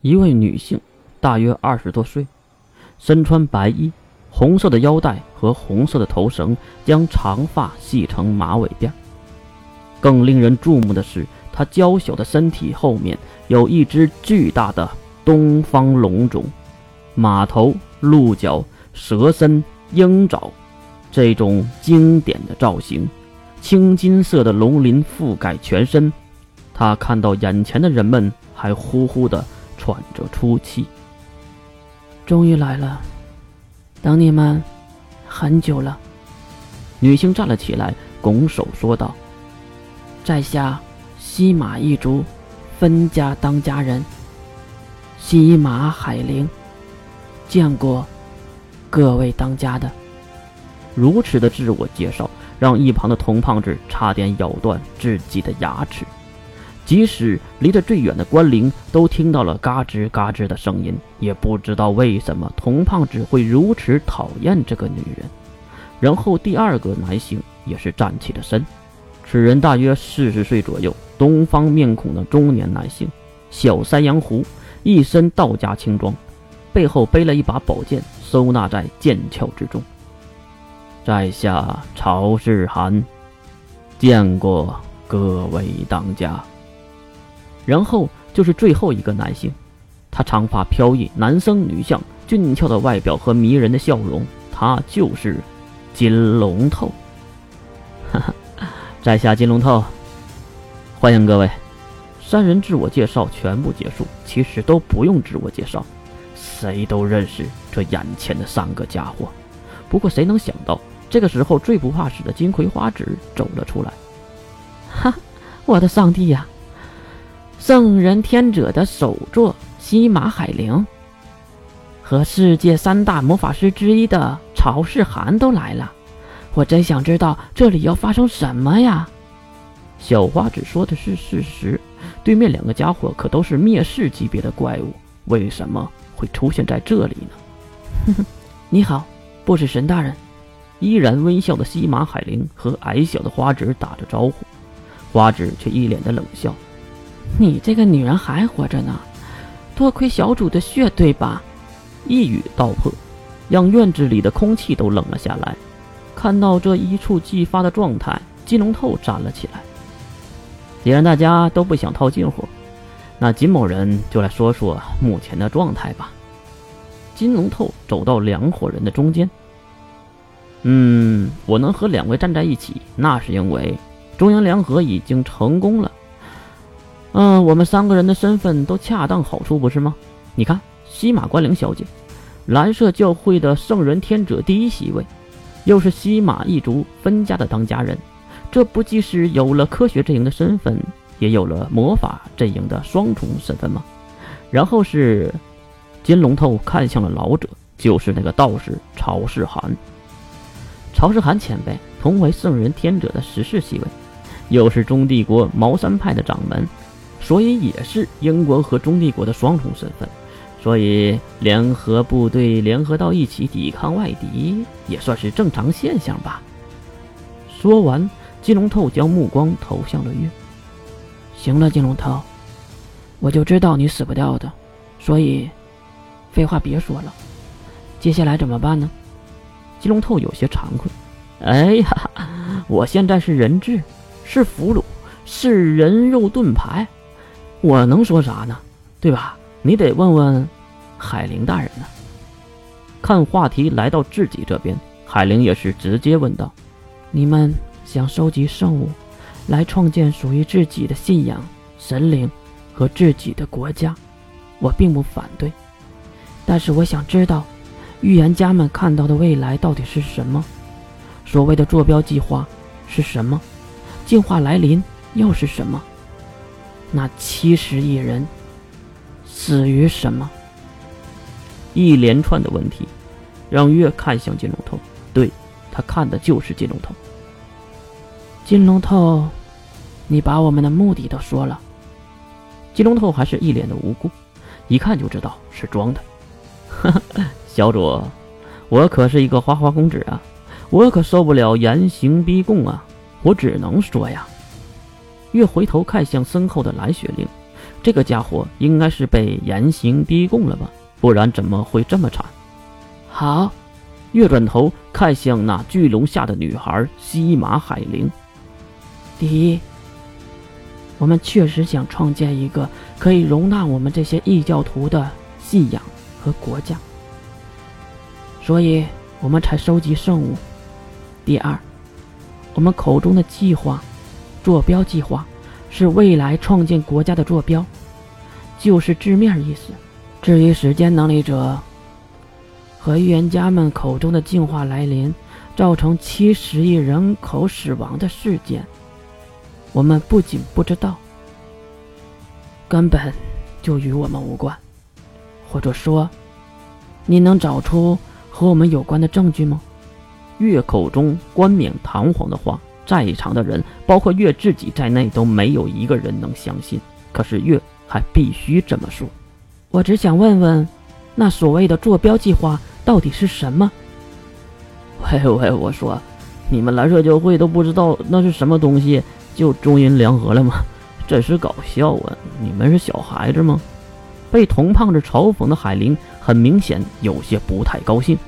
一位女性，大约二十多岁，身穿白衣，红色的腰带和红色的头绳将长发系成马尾辫。更令人注目的是，她娇小的身体后面有一只巨大的东方龙种，马头、鹿角、蛇身、鹰爪，这种经典的造型，青金色的龙鳞覆盖全身。他看到眼前的人们，还呼呼的。喘着粗气，终于来了，等你们很久了。女性站了起来，拱手说道：“在下西马一族分家当家人，西马海灵，见过各位当家的。”如此的自我介绍，让一旁的童胖子差点咬断自己的牙齿。即使离得最远的关灵都听到了嘎吱嘎吱的声音，也不知道为什么童胖子会如此讨厌这个女人。然后第二个男性也是站起了身，此人大约四十岁左右，东方面孔的中年男性，小山羊胡，一身道家轻装，背后背了一把宝剑，收纳在剑鞘之中。在下曹世涵，见过各位当家。然后就是最后一个男性，他长发飘逸，男生女相，俊俏的外表和迷人的笑容，他就是金龙头。哈哈，在下金龙头，欢迎各位。三人自我介绍全部结束，其实都不用自我介绍，谁都认识这眼前的三个家伙。不过谁能想到，这个时候最不怕死的金葵花指走了出来。哈，我的上帝呀！圣人天者的首座西马海灵和世界三大魔法师之一的曹世涵都来了，我真想知道这里要发生什么呀！小花只说的是事实，对面两个家伙可都是灭世级别的怪物，为什么会出现在这里呢？哼哼，你好，不死神大人。依然微笑的西马海灵和矮小的花纸打着招呼，花纸却一脸的冷笑。你这个女人还活着呢，多亏小主的血，对吧？一语道破，让院子里的空气都冷了下来。看到这一触即发的状态，金龙透站了起来。既然大家都不想套近乎，那金某人就来说说目前的状态吧。金龙透走到两伙人的中间。嗯，我能和两位站在一起，那是因为中央联合已经成功了。嗯，我们三个人的身份都恰当好处，不是吗？你看，西马关灵小姐，蓝色教会的圣人天者第一席位，又是西马一族分家的当家人，这不既是有了科学阵营的身份，也有了魔法阵营的双重身份吗？然后是金龙头看向了老者，就是那个道士曹世涵。曹世涵前辈同为圣人天者的十世席位，又是中帝国茅山派的掌门。所以也是英国和中帝国的双重身份，所以联合部队联合到一起抵抗外敌，也算是正常现象吧。说完，金龙透将目光投向了月。行了，金龙透，我就知道你死不掉的，所以废话别说了，接下来怎么办呢？金龙透有些惭愧。哎呀，我现在是人质，是俘虏，是人肉盾牌。我能说啥呢？对吧？你得问问海灵大人呢。看话题来到自己这边，海灵也是直接问道：“你们想收集圣物，来创建属于自己的信仰、神灵和自己的国家，我并不反对。但是我想知道，预言家们看到的未来到底是什么？所谓的坐标计划是什么？进化来临又是什么？”那七十亿人死于什么？一连串的问题，让月看向金龙头。对他看的就是金龙头。金龙头，你把我们的目的都说了。金龙头还是一脸的无辜，一看就知道是装的。小主，我可是一个花花公子啊，我可受不了严刑逼供啊，我只能说呀。月回头看向身后的蓝雪灵，这个家伙应该是被严刑逼供了吧？不然怎么会这么惨？好，月转头看向那巨龙下的女孩西马海灵。第一，我们确实想创建一个可以容纳我们这些异教徒的信仰和国家，所以我们才收集圣物。第二，我们口中的计划，坐标计划。是未来创建国家的坐标，就是字面意思。至于时间能力者和预言家们口中的进化来临，造成七十亿人口死亡的事件，我们不仅不知道，根本就与我们无关。或者说，你能找出和我们有关的证据吗？月口中冠冕堂皇的话。在场的人，包括月自己在内，都没有一个人能相信。可是月还必须这么说。我只想问问，那所谓的坐标计划到底是什么？喂喂，我说，你们蓝色教会都不知道那是什么东西，就中英联合了吗？真是搞笑啊！你们是小孩子吗？被同胖子嘲讽的海玲很明显有些不太高兴。